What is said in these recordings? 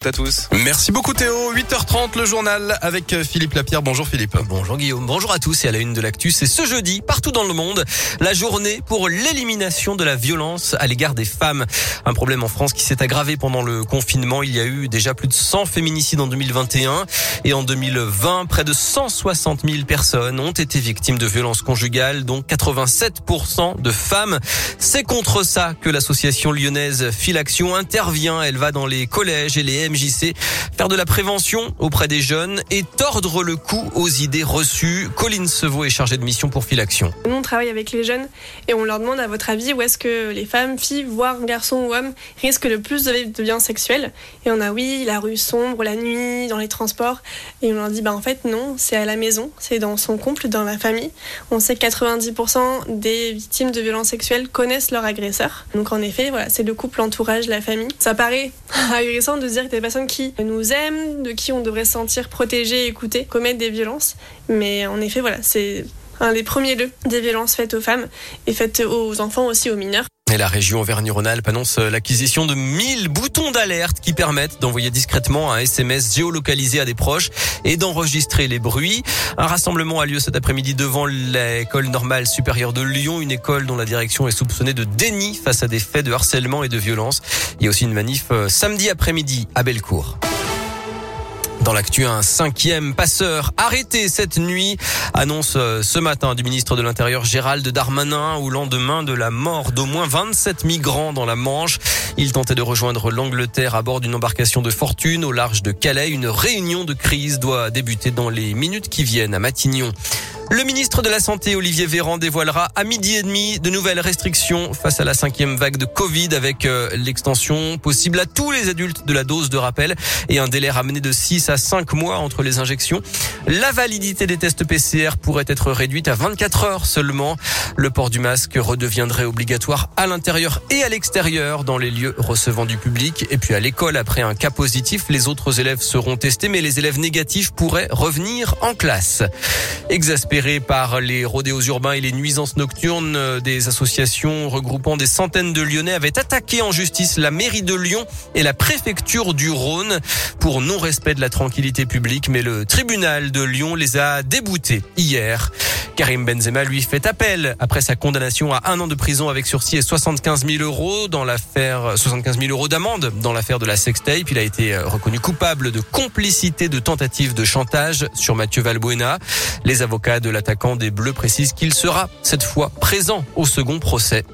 tous. Merci beaucoup Théo. 8h30 le journal avec euh, Philippe Lapierre. Bonjour Philippe. Bonjour Guillaume. Bonjour à tous et à la une de l'actu. C'est ce jeudi, partout dans le monde, la journée pour l'élimination de la violence à l'égard des femmes. Un problème en France qui s'est aggravé pendant le confinement. Il y a eu déjà plus de 100 féminicides en 2021 et en 2020, près de 160 000 personnes ont été victimes de violences conjugales, dont 87% de femmes. C'est contre ça que l'association lyonnaise Filaction intervient. Elle va dans les collèges et les MJC, faire de la prévention auprès des jeunes et tordre le cou aux idées reçues. Colline Sevaux est chargée de mission pour Filaction. Nous, on travaille avec les jeunes et on leur demande à votre avis où est-ce que les femmes, filles, voire garçons ou hommes risquent le plus de violences sexuelles. Et on a oui, la rue sombre, la nuit, dans les transports. Et on leur dit, bah en fait non, c'est à la maison, c'est dans son couple, dans la famille. On sait que 90% des victimes de violences sexuelles connaissent leur agresseur. Donc en effet, voilà, c'est le couple, l'entourage, la famille. Ça paraît agressant de dire que des personnes qui nous aiment, de qui on devrait se sentir protégé, écouté, commettent des violences. Mais en effet, voilà, c'est un des premiers lieux des violences faites aux femmes et faites aux enfants aussi, aux mineurs. Et la région Auvergne-Rhône-Alpes annonce l'acquisition de 1000 boutons d'alerte qui permettent d'envoyer discrètement un SMS géolocalisé à des proches et d'enregistrer les bruits. Un rassemblement a lieu cet après-midi devant l'école normale supérieure de Lyon, une école dont la direction est soupçonnée de déni face à des faits de harcèlement et de violence. Il y a aussi une manif euh, samedi après-midi à Bellecour. Dans l'actu, un cinquième passeur arrêté cette nuit, annonce euh, ce matin du ministre de l'Intérieur Gérald Darmanin au lendemain de la mort d'au moins 27 migrants dans la Manche. Il tentait de rejoindre l'Angleterre à bord d'une embarcation de fortune au large de Calais. Une réunion de crise doit débuter dans les minutes qui viennent à Matignon. Le ministre de la Santé, Olivier Véran, dévoilera à midi et demi de nouvelles restrictions face à la cinquième vague de Covid avec euh, l'extension possible à tous les adultes de la dose de rappel et un délai ramené de 6 à 5 mois entre les injections. La validité des tests PCR pourrait être réduite à 24 heures seulement. Le port du masque redeviendrait obligatoire à l'intérieur et à l'extérieur dans les lieux recevant du public. Et puis à l'école, après un cas positif, les autres élèves seront testés, mais les élèves négatifs pourraient revenir en classe. Exaspéré par les rodéos urbains et les nuisances nocturnes, des associations regroupant des centaines de Lyonnais avaient attaqué en justice la mairie de Lyon et la préfecture du Rhône pour non-respect de la tranquillité publique, mais le tribunal de Lyon les a déboutés hier. Karim Benzema lui fait appel après sa condamnation à un an de prison avec sursis et 75 000 euros dans l'affaire 75 000 euros d'amende dans l'affaire de la sextape. Il a été euh, reconnu coupable de complicité de tentative de chantage sur Mathieu Valbuena. Les avocats de l'attaquant des Bleus précisent qu'il sera cette fois présent au second procès.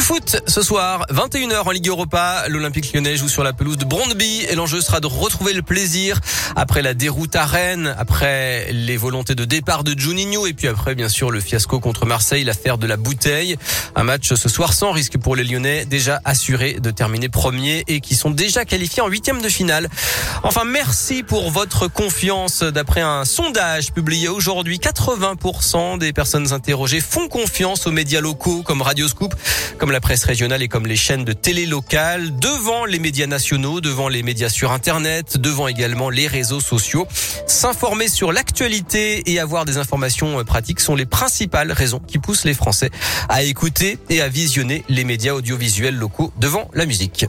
Du foot ce soir, 21h en Ligue Europa. L'Olympique lyonnais joue sur la pelouse de Brondby et l'enjeu sera de retrouver le plaisir après la déroute à Rennes, après les volontés de départ de Juninho et puis après bien sûr le fiasco contre Marseille, l'affaire de la bouteille. Un match ce soir sans risque pour les Lyonnais, déjà assurés de terminer premier et qui sont déjà qualifiés en huitième de finale. Enfin, merci pour votre confiance. D'après un sondage publié aujourd'hui, 80% des personnes interrogées font confiance aux médias locaux comme Radio Scoop comme la presse régionale et comme les chaînes de télé locales, devant les médias nationaux, devant les médias sur Internet, devant également les réseaux sociaux. S'informer sur l'actualité et avoir des informations euh, pratiques sont les principales raisons qui poussent les Français à écouter et à visionner les médias audiovisuels locaux devant la musique.